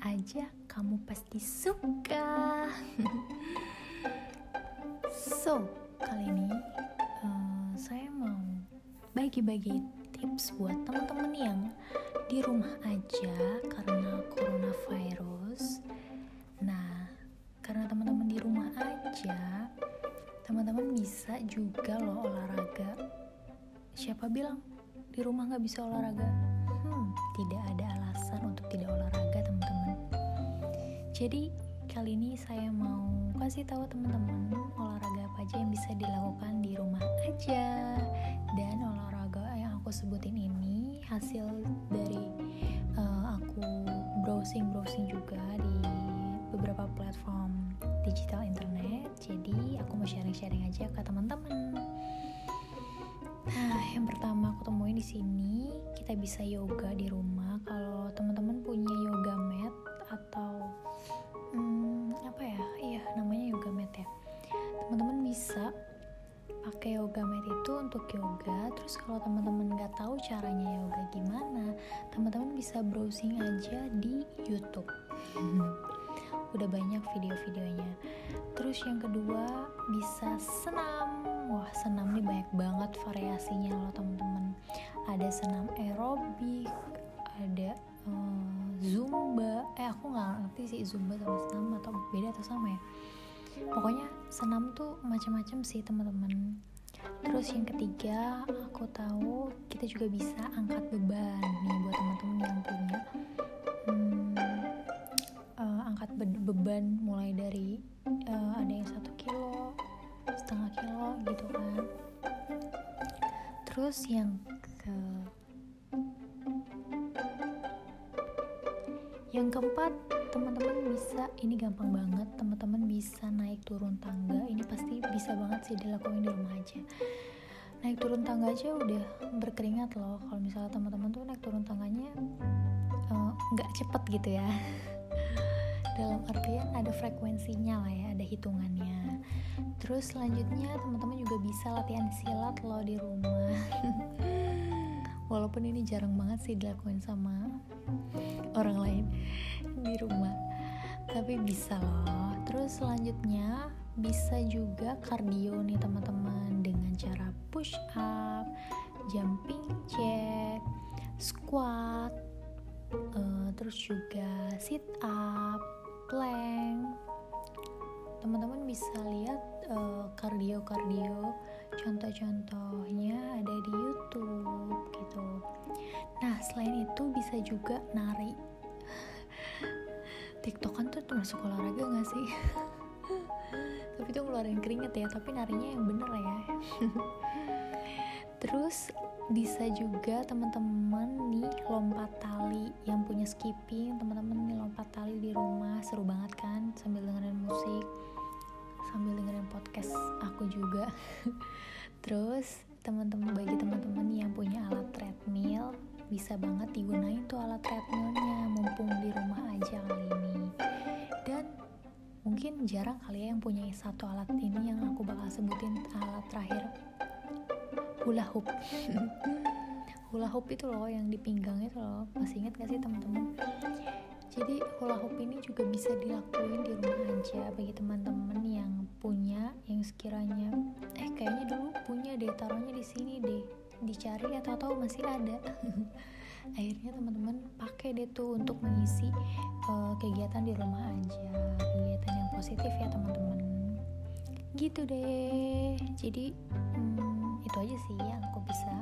aja kamu pasti suka. so, kali ini uh, saya mau bagi-bagi tips buat teman-teman yang di rumah aja karena coronavirus. Nah, karena teman-teman di rumah aja, teman-teman bisa juga loh olahraga. Siapa bilang di rumah nggak bisa olahraga? Hmm, tidak ada alasan Jadi kali ini saya mau kasih tahu teman-teman olahraga apa aja yang bisa dilakukan di rumah aja. Dan olahraga yang aku sebutin ini hasil dari uh, aku browsing browsing juga di beberapa platform digital internet. Jadi aku mau sharing-sharing aja ke teman-teman. Nah yang pertama aku temuin di sini kita bisa yoga di rumah. Kalau teman-teman punya yoga mat atau namanya yoga mat ya. Teman-teman bisa pakai yoga mat itu untuk yoga. Terus kalau teman-teman nggak tahu caranya yoga gimana teman-teman bisa browsing aja di YouTube. Udah banyak video-videonya. Terus yang kedua bisa senam. Wah senam nih banyak banget variasinya loh teman-teman. Ada senam aerobik ada uh, zumba. Eh aku nggak ngerti sih zumba sama senam atau beda atau sama ya. Pokoknya senam tuh macam-macam sih teman-teman. Terus yang ketiga aku tahu kita juga bisa angkat beban nih buat teman-teman yang punya. Hmm, uh, angkat be beban mulai dari uh, ada yang satu kilo setengah kilo gitu kan. Terus yang ke yang keempat teman-teman bisa ini gampang banget teman-teman bisa naik turun tangga. Ini pasti bisa banget sih dilakuin di rumah aja. Naik turun tangga aja udah berkeringat loh. Kalau misalnya teman-teman tuh naik turun tangganya nggak uh, cepet gitu ya. Dalam artian ada frekuensinya lah ya ada hitungannya. Terus selanjutnya teman-teman juga bisa latihan silat loh di rumah walaupun ini jarang banget sih dilakuin sama orang lain di rumah. Tapi bisa loh. Terus selanjutnya bisa juga kardio nih teman-teman. Dengan cara push up jumping jack squat uh, terus juga sit up plank. Teman-teman bisa lihat kardio uh, kardio contoh-contohnya ada di YouTube gitu. Nah selain itu bisa juga nari. Tiktokan tuh termasuk olahraga gak sih? Tapi itu ngeluarin keringet ya tapi narinya yang bener ya. Terus bisa juga teman-teman nih lompat tali yang punya skipping teman-teman nih lompat tali di rumah seru banget kan sambil dengerin musik sambil dengerin podcast aku juga. Terus teman-teman bagi teman-teman yang punya alat treadmill bisa banget digunain tuh alat treadmillnya mumpung di rumah aja kali ini. Dan mungkin jarang kali ya yang punya satu alat ini yang aku bakal sebutin alat terakhir. Hula hoop. Hula hoop itu loh yang di pinggang itu loh. Masih ingat gak sih teman-teman jadi hula hoop ini juga bisa dilakuin di rumah aja bagi teman-teman yang punya yang sekiranya eh kayaknya dulu punya deh taruhnya di sini deh dicari atau tahu masih ada. Akhirnya teman-teman pakai deh tuh untuk mengisi uh, kegiatan di rumah aja kegiatan yang positif ya teman-teman. Gitu deh. Jadi hmm, itu aja sih yang aku bisa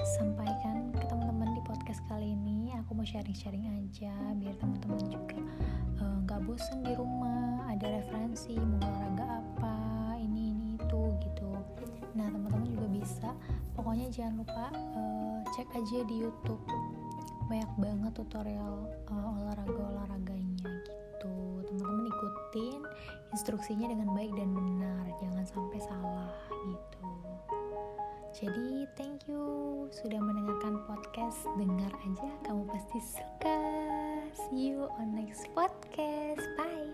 sampaikan ke teman-teman di podcast kali ini. Aku mau sharing-sharing aja biar teman-teman juga nggak uh, bosen di rumah ada referensi mau olahraga apa ini ini itu gitu. Nah teman-teman juga bisa. Pokoknya jangan lupa uh, cek aja di YouTube. Banyak banget tutorial uh, olahraga olahraganya gitu. Teman-teman ikutin instruksinya dengan baik dan benar. Jangan sampai salah gitu jadi thank you sudah mendengarkan podcast dengar aja. Kamu pasti suka. See you on next podcast. Bye